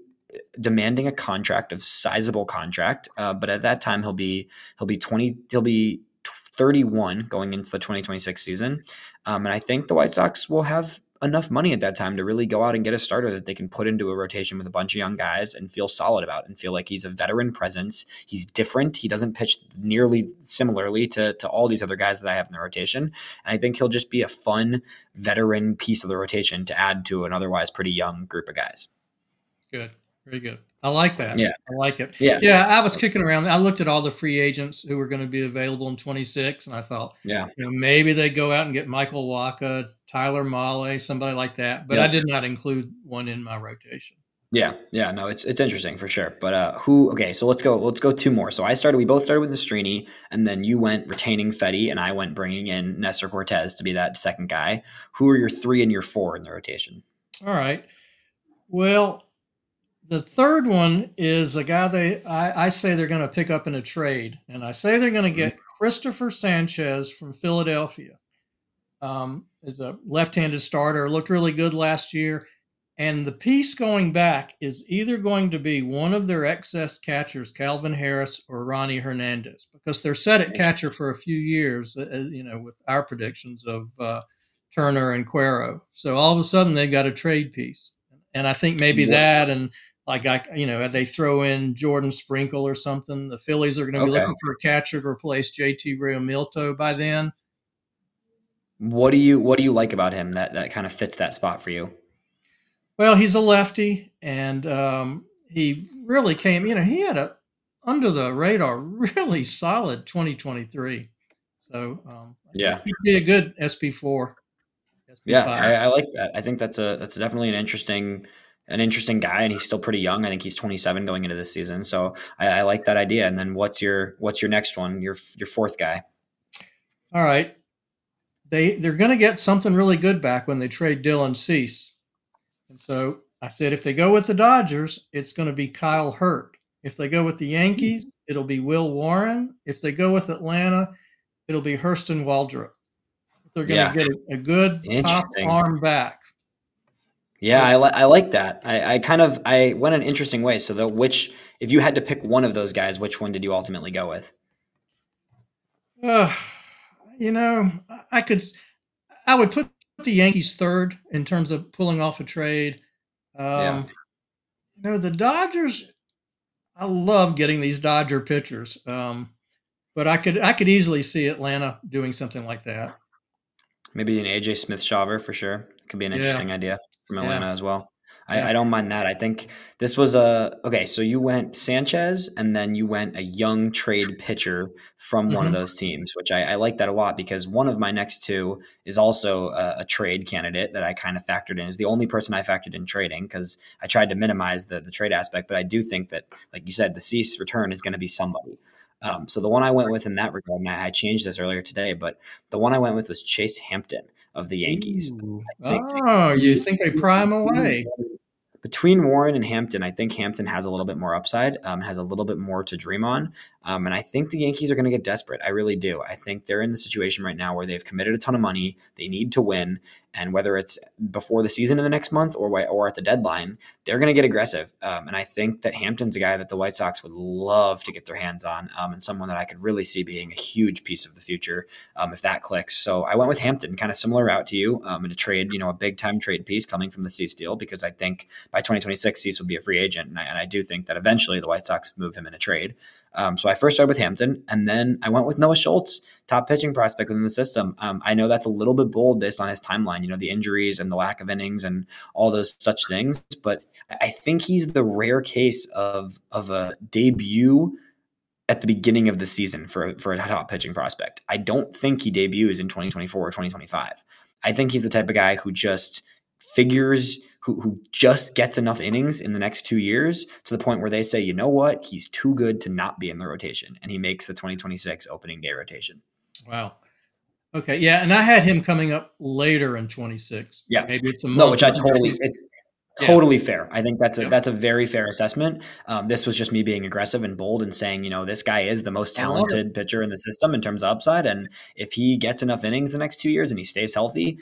demanding a contract of sizable contract. Uh, but at that time, he'll be he'll be twenty. He'll be 31 going into the 2026 season. Um, and I think the White Sox will have enough money at that time to really go out and get a starter that they can put into a rotation with a bunch of young guys and feel solid about and feel like he's a veteran presence. He's different. He doesn't pitch nearly similarly to, to all these other guys that I have in the rotation. And I think he'll just be a fun veteran piece of the rotation to add to an otherwise pretty young group of guys. Good. Very good. I like that. Yeah. I like it. Yeah. Yeah. I was kicking around. I looked at all the free agents who were going to be available in 26, and I thought, yeah, you know, maybe they go out and get Michael Wacha, Tyler Mahle, somebody like that. But yeah. I did not include one in my rotation. Yeah, yeah, no, it's it's interesting for sure. But uh who okay, so let's go let's go two more. So I started we both started with Nastrini and then you went retaining Fedde and I went bringing in Nestor Cortes to be that second guy. Who are your 3 and your 4 in the rotation? All right. Well, the third one is a guy they I, I say they're going to pick up in a trade, and I say they're going to get mm-hmm. Sanchez from Philadelphia. Um, is a left-handed starter, looked really good last year, and the piece going back is either going to be one of their excess catchers, Calvin Harris or Ronny Hernandez, because they're set at catcher for a few years. Uh, uh, you know, with our predictions of uh, Turner and Quero, so all of a sudden they've got a trade piece, and I think maybe yeah. that and like I, you know, they throw in Jordan Sprinkle or something. The Phillies are going to be okay. looking for a catcher to replace JT Realmuto by then. What do you What do you like about him that that kind of fits that spot for you? Well, he's a lefty, and um, he really came. You know, he had a under the radar, really solid 2023. So um, yeah, he'd be a good SP four. Yeah, I, I like that. I think that's a that's definitely an interesting an interesting guy, and he's still pretty young. I think he's 27 going into this season. So I, I like that idea. And then what's your what's your next one? Your your fourth guy. All right, they they're going to get something really good back when they trade Dylan Cease. And so I said, if they go with the Dodgers, it's going to be Kyle Hurt. If they go with the Yankees, it'll be Will Warren. If they go with Atlanta, it'll be Hurston Waldrop. They're going yeah. to get a, a good top arm back. Yeah, I, li- I like that. I, I kind of I went an interesting way. So the which if you had to pick one of those guys, which one did you ultimately go with? Uh, you know, I could I would put the Yankees third in terms of pulling off a trade. Um, yeah. You know, the Dodgers. I love getting these Dodger pitchers, um, but I could I could easily see Atlanta doing something like that. Maybe an AJ Smith-Shawver for sure. Could be an interesting yeah. idea from Atlanta yeah. as well. I, I, don't mind that. I think this was a okay. So you went Sanchez, and then you went a young trade pitcher from one mm-hmm. of those teams, which I, I, like that a lot because one of my next two is also a, a trade candidate that I kind of factored in. Is the only person I factored in trading because I tried to minimize the the trade aspect, but I do think that, like you said, the Cease return is going to be somebody. Um, so the one I went with in that regard, and I, I changed this earlier today, but the one I went with was Chase Hampton of the Yankees. Oh, you think they pry prime away? between Warren and Hampton, I think Hampton has a little bit more upside, um, has a little bit more to dream on. Um, and I think the Yankees are going to get desperate. I really do. I think they're in the situation right now where they've committed a ton of money. They need to win. And whether it's before the season in the next month or, or at the deadline, they're going to get aggressive. Um, and I think that Hampton's a guy that the White Sox would love to get their hands on um, and someone that I could really see being a huge piece of the future um, if that clicks. So I went with Hampton, kind of similar route to you um, in a trade, you know, a big time trade piece coming from the Cease deal because I think by 2026, Cease will be a free agent. And I, and I do think that eventually the White Sox move him in a trade. Um, so I first started with Hampton, and then I went with Noah Schultz, top pitching prospect within the system. Um, I know that's a little bit bold based on his timeline, you know, the injuries and the lack of innings and all those such things. But I think he's the rare case of of a debut at the beginning of the season for for a top pitching prospect. I don't think he debuts in 2024 or 2025. I think he's the type of guy who just figures who, who just gets enough innings in the next two years to the point where they say, you know what, he's too good to not be in the rotation, and he makes the 2026 opening day rotation. Wow. Okay, yeah, and I had him coming up later in 26. Yeah, maybe it's a month. no, which I totally it's totally yeah. fair. I think that's a yeah. that's a very fair assessment. Um, this was just me being aggressive and bold and saying, you know, this guy is the most talented pitcher in the system in terms of upside, and if he gets enough innings the next two years and he stays healthy,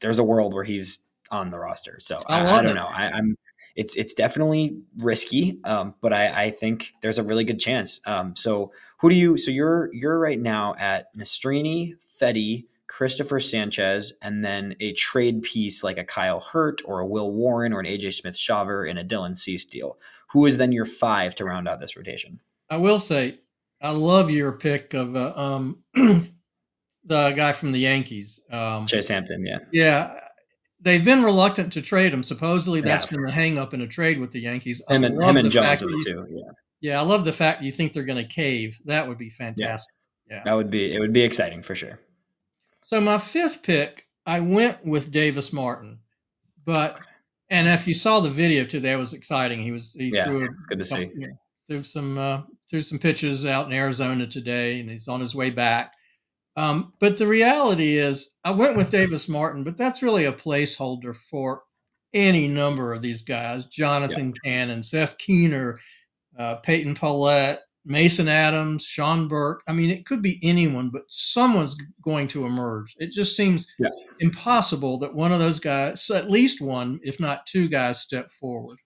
there's a world where he's on the roster. So I, I, don't it. know. I, am it's it's definitely risky, um, but I, I think there's a really good chance. Um, so who do you? So you're you're right now at Nastrini, Fedde, Cristopher Sanchez, and then a trade piece like a Kyle Hurt or a Will Warren or an AJ Smith Shawver in a Dylan Cease deal. Who is then your five to round out this rotation? I will say I love your pick of uh, um, the guy from the Yankees, um, Chase Hampton. Yeah, yeah they've been reluctant to trade him. Supposedly, that's yeah. been the hang up in a trade with the Yankees. Him and, him and Jones are two. Yeah. Yeah, I love the fact you think they're going to cave. That would be fantastic. Yeah. yeah. That would be it would be exciting for sure. So my fifth pick, I went with Davis Martin. But and if you saw the video today, it was exciting. He was he yeah, threw a, good to see. Threw some uh, threw some pitches out in Arizona today and he's on his way back. Um, but the reality is, I went with Davis Martin, but that's really a placeholder for any number of these guys Jonathan yeah. Cannon, Seth Keener, uh, Peyton Pallette, Mason Adams, Sean Burke. I mean, it could be anyone, but someone's going to emerge. It just seems yeah. impossible that one of those guys, at least one, if not two guys, step forward.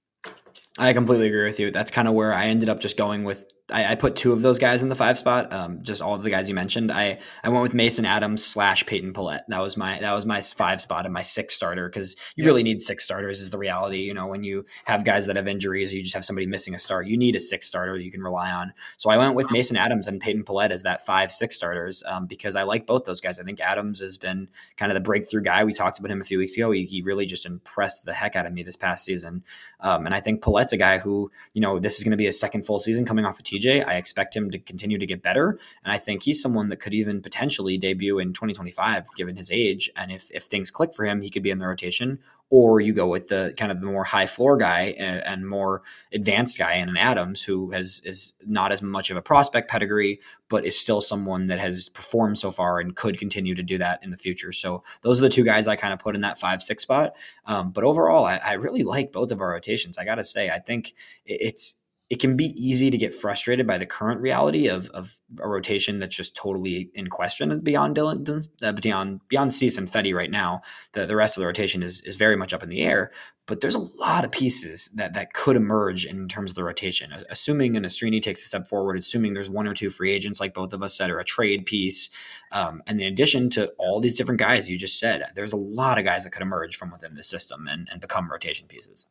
I completely agree with you. That's kind of where I ended up just going with I, I, put two of those guys in the five spot. Um, just all of the guys you mentioned. I I went with Mason Adams slash Peyton Pallette. That was my that was my five spot and my six starter because you really need six starters. Is the reality. You know when you have guys that have injuries, you just have somebody missing a start. You need a six starter you can rely on. So I went with Mason Adams and Peyton Pallette as that five six starters um, because I like both those guys. I think Adams has been kind of the breakthrough guy. We talked about him a few weeks ago. He, he really just impressed the heck out of me this past season. Um, and I think Pallette's a guy who you know this is going to be a second full season coming off of TJ. I expect him him to continue to get better. And I think he's someone that could even potentially debut in 2025, given his age. And if, if things click for him, he could be in the rotation. Or you go with the kind of the more high floor guy and, and more advanced guy in an Adams, who has is not as much of a prospect pedigree, but is still someone that has performed so far and could continue to do that in the future. So those are the two guys I kind of put in that five six spot. Um, but overall, I, I really like both of our rotations. I got to say, I think it's it can be easy to get frustrated by the current reality of, of a rotation that's just totally in question beyond Dylan, uh, beyond beyond Cease and Fedde right now. The the rest of the rotation is is very much up in the air, but there's a lot of pieces that that could emerge in terms of the rotation. Assuming an takes a step forward, assuming there's one or two free agents like both of us said, or a trade piece, um, and in addition to all these different guys you just said, there's a lot of guys that could emerge from within the system and, and become rotation pieces.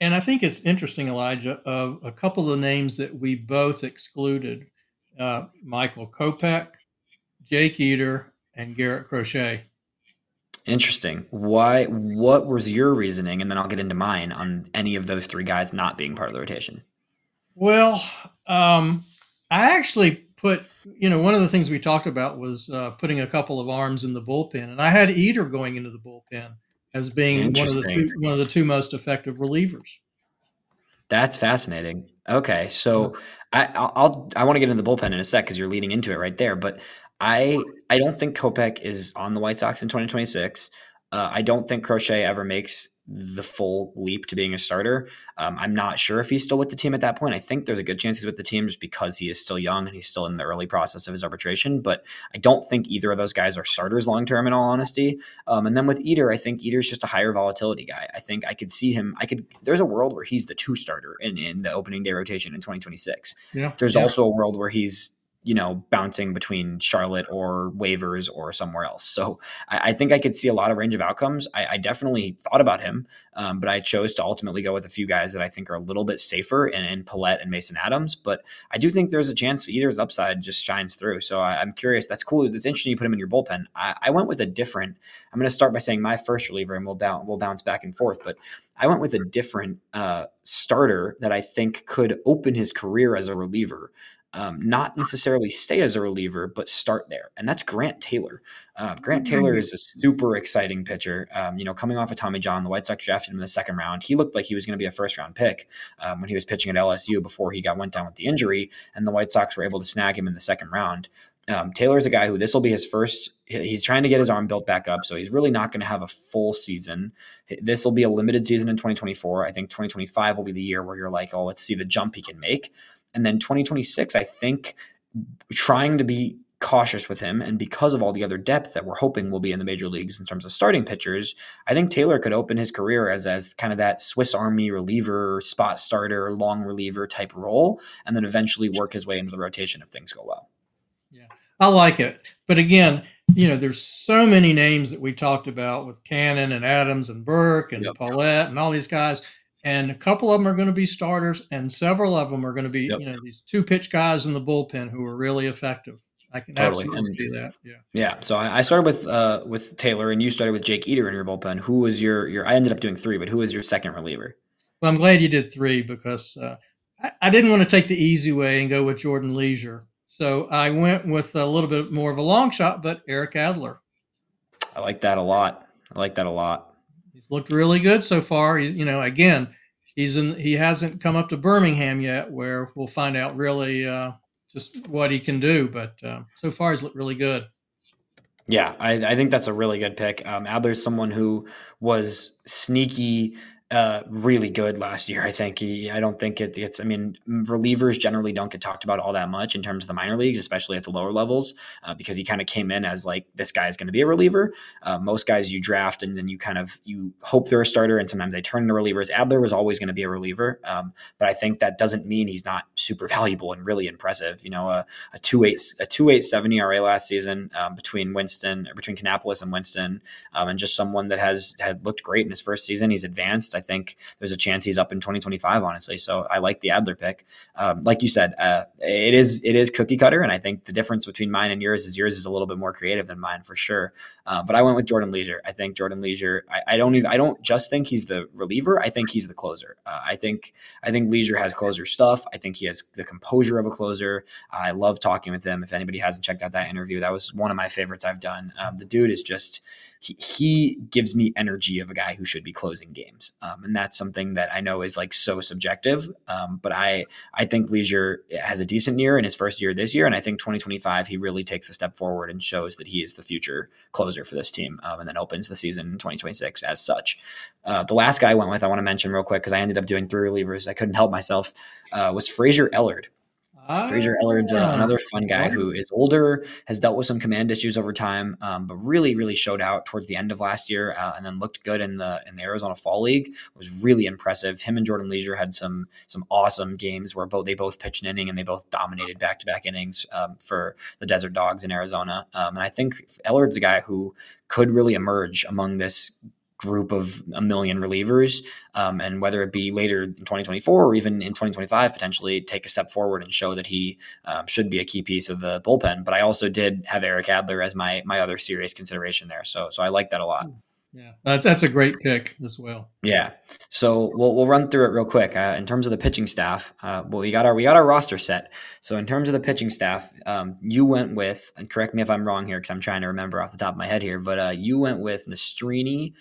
And I think it's interesting, Elijah, of a couple of the names that we both excluded uh, Michael Kopech, Jake Eder, and Garrett Crochet. Interesting. Why? What was your reasoning? And then I'll get into mine on any of those three guys not being part of the rotation. Well, um, I actually put, you know, one of the things we talked about was uh, putting a couple of arms in the bullpen, and I had Eder going into the bullpen as being one of the two, one of the two most effective relievers. That's fascinating. Okay, so I, I'll I want to get into the bullpen in a sec because you're leading into it right there, but I I don't think Kopech is on the White Sox in 2026. Uh, I don't think Crochet ever makes the full leap to being a starter. Um, I'm not sure if he's still with the team at that point. I think there's a good chance he's with the team just because he is still young and he's still in the early process of his arbitration. But I don't think either of those guys are starters long term, in all honesty. Um, and then with Eder, I think Eder's just a higher volatility guy. I think I could see him. I could. There's a world where he's the two starter in in the opening day rotation in 2026. Yeah. There's yeah. also a world where he's you know, bouncing between Charlotte or waivers or somewhere else. So I, I think I could see a lot of range of outcomes. I, I definitely thought about him, um, but I chose to ultimately go with a few guys that I think are a little bit safer in, in Pallette and Mason Adams. But I do think there's a chance Eder's upside just shines through. So I, am curious. That's cool. That's interesting you put him in your bullpen. I, I went with a different. I'm going to start by saying my first reliever, and we'll bounce we'll bounce back and forth. But I went with a different uh, starter that I think could open his career as a reliever um, not necessarily stay as a reliever, but start there. And that's Grant Taylor. Uh, Grant Taylor is a super exciting pitcher. Um, you know, coming off of Tommy John, the White Sox drafted him in the second round. He looked like he was going to be a first round pick um, when he was pitching at LSU before he got went down with the injury, and the White Sox were able to snag him in the second round. Um, Taylor is a guy who this will be his first. He's trying to get his arm built back up, so he's really not going to have a full season. This will be a limited season in 2024. I think 2025 will be the year where you're like, oh, let's see the jump he can make. And then 2026, I think trying to be cautious with him. And because of all the other depth that we're hoping will be in the major leagues in terms of starting pitchers, I think Taylor could open his career as, as kind of that Swiss Army reliever, spot starter, long reliever type role, and then eventually work his way into the rotation if things go well. Yeah, I like it. But again, you know, there's so many names that we talked about with Cannon and Adams and Burke and yep. Pallette and all these guys and a couple of them are going to be starters, and several of them are going to be, yep. you know, these two pitch guys in the bullpen who are really effective. I can totally. absolutely see that. Yeah. Yeah. So I, I started with uh, with Taylor, and you started with Jake Eder in your bullpen. Who was your your? I ended up doing three, but who was your second reliever? Well, I'm glad you did three because uh, I, I, didn't want to take the easy way and go with Jordan Leasure. So I went with a little bit more of a long shot, but Eric Adler. I like that a lot. I like that a lot. He's looked really good so far. He's, you know, again, he's in. He hasn't come up to Birmingham yet, where we'll find out really uh, just what he can do. But uh, so far, he's looked really good. Yeah, I, I, think that's a really good pick. Um, Adler's someone who was sneaky uh, really good last year. I think he, I don't think it, it's, I mean, relievers generally don't get talked about all that much in terms of the minor leagues, especially at the lower levels, uh, because he kind of came in as like, this guy is going to be a reliever. Uh, most guys you draft and then you kind of, you hope they're a starter and sometimes they turn into relievers. Adler was always going to be a reliever. Um, but I think that doesn't mean he's not super valuable and really impressive. You know, a, a two eight, a two eight seven ERA last season um, between Winston, between Kannapolis and Winston, um, and just someone that has had looked great in his first season. He's advanced. I think there's a chance he's up in 2025, honestly. So I like the Adler pick. Um, like you said, uh, it is it is cookie cutter, and I think the difference between mine and yours is yours is a little bit more creative than mine for sure. Uh, but I went with Jordan Leasure. I think Jordan Leasure. I, I, don't even I don't just think he's the reliever. I think he's the closer. Uh, I think I think Leasure has closer stuff. I think he has the composure of a closer. I love talking with him. If anybody hasn't checked out that interview, that was one of my favorites I've done. Um, the dude is just he, gives me energy of a guy who should be closing games. Um, and that's something that I know is like so subjective. Um, but I, I think Leasure has a decent year in his first year this year. And I think 2025, he really takes a step forward and shows that he is the future closer for this team um, and then opens the season in 2026 as such. Uh, the last guy I went with, I want to mention real quick because I ended up doing three relievers. I couldn't help myself, uh, was Fraser Ellard. Fraser Ellard's uh, another fun guy who is older, has dealt with some command issues over time, um, but really, really showed out towards the end of last year, uh, and then looked good in the in the Arizona Fall League. Was really impressive. Him and Jordan Leasure had some some awesome games where both they both pitched an inning and they both dominated back to back innings um, for the Desert Dogs in Arizona. Um, and I think Ellard's a guy who could really emerge among this group of a million relievers, um, and whether it be later in 2024 or even in 2025, potentially take a step forward and show that he um, should be a key piece of the bullpen. But I also did have Eric Adler as my my other serious consideration there, so so I like that a lot. Yeah, that's that's a great pick as well. Yeah. So we'll we'll run through it real quick. Uh, in terms of the pitching staff, uh, well, we got our we got our roster set. So in terms of the pitching staff, um, you went with, and correct me if I'm wrong here because I'm trying to remember off the top of my head here, but uh, you went with Nastrini,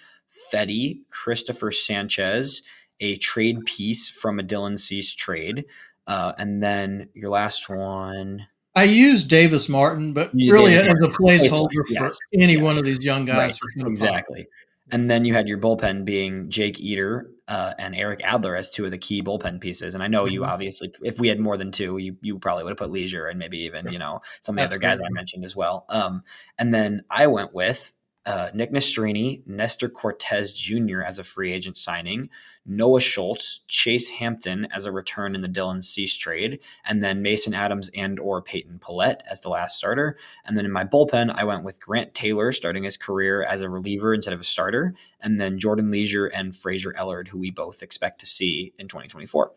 Fedde, Cristopher Sanchez, a trade piece from a Dylan Cease trade, uh, and then your last one. I used Davis Martin, but you really as a placeholder yes, for any yes. one of these young guys. Right. Exactly. And then you had your bullpen being Jake Eder uh, and Eric Adler as two of the key bullpen pieces. And I know mm-hmm. you obviously, if we had more than two, you, you probably would have put Leasure and maybe even, you know, some of the That's other guys I mentioned as well. Um, and then I went with uh, Nick Nastrini, Nestor Cortes Jr. as a free agent signing, Noah Schultz, Chase Hampton as a return in the Dylan Cease trade, and then Mason Adams and or Peyton Pallette as the last starter. And then in my bullpen, I went with Grant Taylor starting his career as a reliever instead of a starter, and then Jordan Leasure and Fraser Ellard, who we both expect to see in 2024.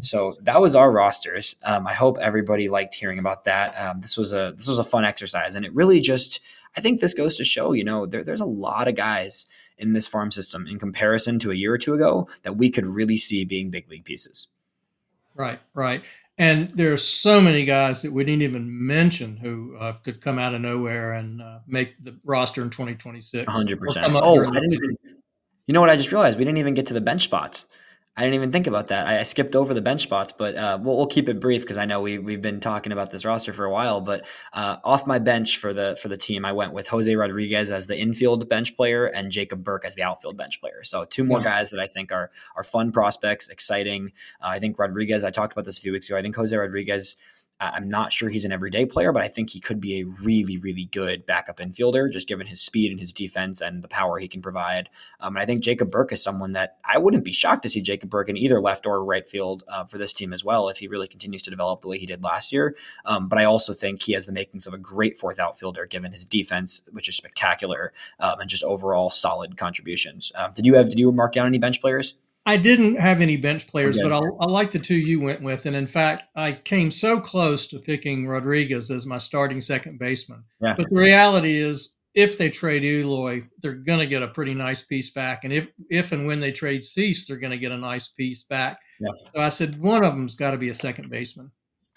So that was our rosters. Um, I hope everybody liked hearing about that. Um, this was a this was a fun exercise, and it really just I think this goes to show, you know, there, there's a lot of guys in this farm system in comparison to a year or two ago that we could really see being big league pieces. Right, right. And there are so many guys that we didn't even mention who uh, could come out of nowhere and uh, make the roster in 2026. 100%. Oh, I didn't even, you know what I just realized? We didn't even get to the bench spots. I didn't even think about that. I, I skipped over the bench spots, but uh, we'll, we'll, keep it brief because I know we we've been talking about this roster for a while. But uh, off my bench for the for the team, I went with Jose Rodriguez as the infield bench player and Jacob Burke as the outfield bench player. So two more guys that I think are are fun prospects, exciting. Uh, I think Rodriguez. I talked about this a few weeks ago. I think Jose Rodriguez I'm not sure he's an everyday player, but I think he could be a really, really good backup infielder, just given his speed and his defense and the power he can provide. Um, and I think Jacob Burke is someone that I wouldn't be shocked to see Jacob Burke in either left or right field uh, for this team as well if he really continues to develop the way he did last year. Um, but I also think he has the makings of a great fourth outfielder, given his defense, which is spectacular, um, and just overall solid contributions. Um, did you have did you mark down any bench players? I didn't have any bench players, but I'll, I like the two you went with. And in fact, I came so close to picking Rodriguez as my starting second baseman. Yeah. But the reality is, if they trade Eloy, they're going to get a pretty nice piece back. And if, if and when they trade Cease, they're going to get a nice piece back. Yeah. So I said, one of them's got to be a second baseman.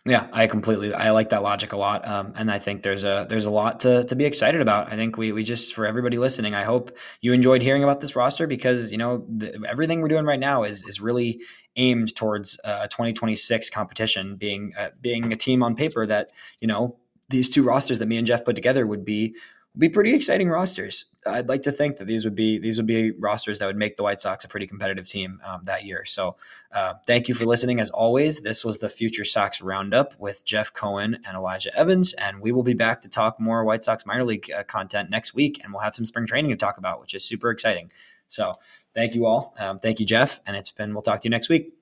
Yeah, I completely I like that logic a lot, um, and I think there's a there's a lot to to be excited about. I think we we just for everybody listening, I hope you enjoyed hearing about this roster because you know the, everything we're doing right now is is really aimed towards a 2026 competition, being uh, being a team on paper that you know these two rosters that me and Jeff put together would be be pretty exciting rosters. I'd like to think that these would be these would be rosters that would make the White Sox a pretty competitive team um, that year. So, uh, thank you for listening. As always, this was the Future Sox Roundup with Jeff Cohen and Elijah Evans, and we will be back to talk more White Sox minor league uh, content next week, and we'll have some spring training to talk about, which is super exciting. So, thank you all. Um, thank you, Jeff, and it's been. We'll talk to you next week.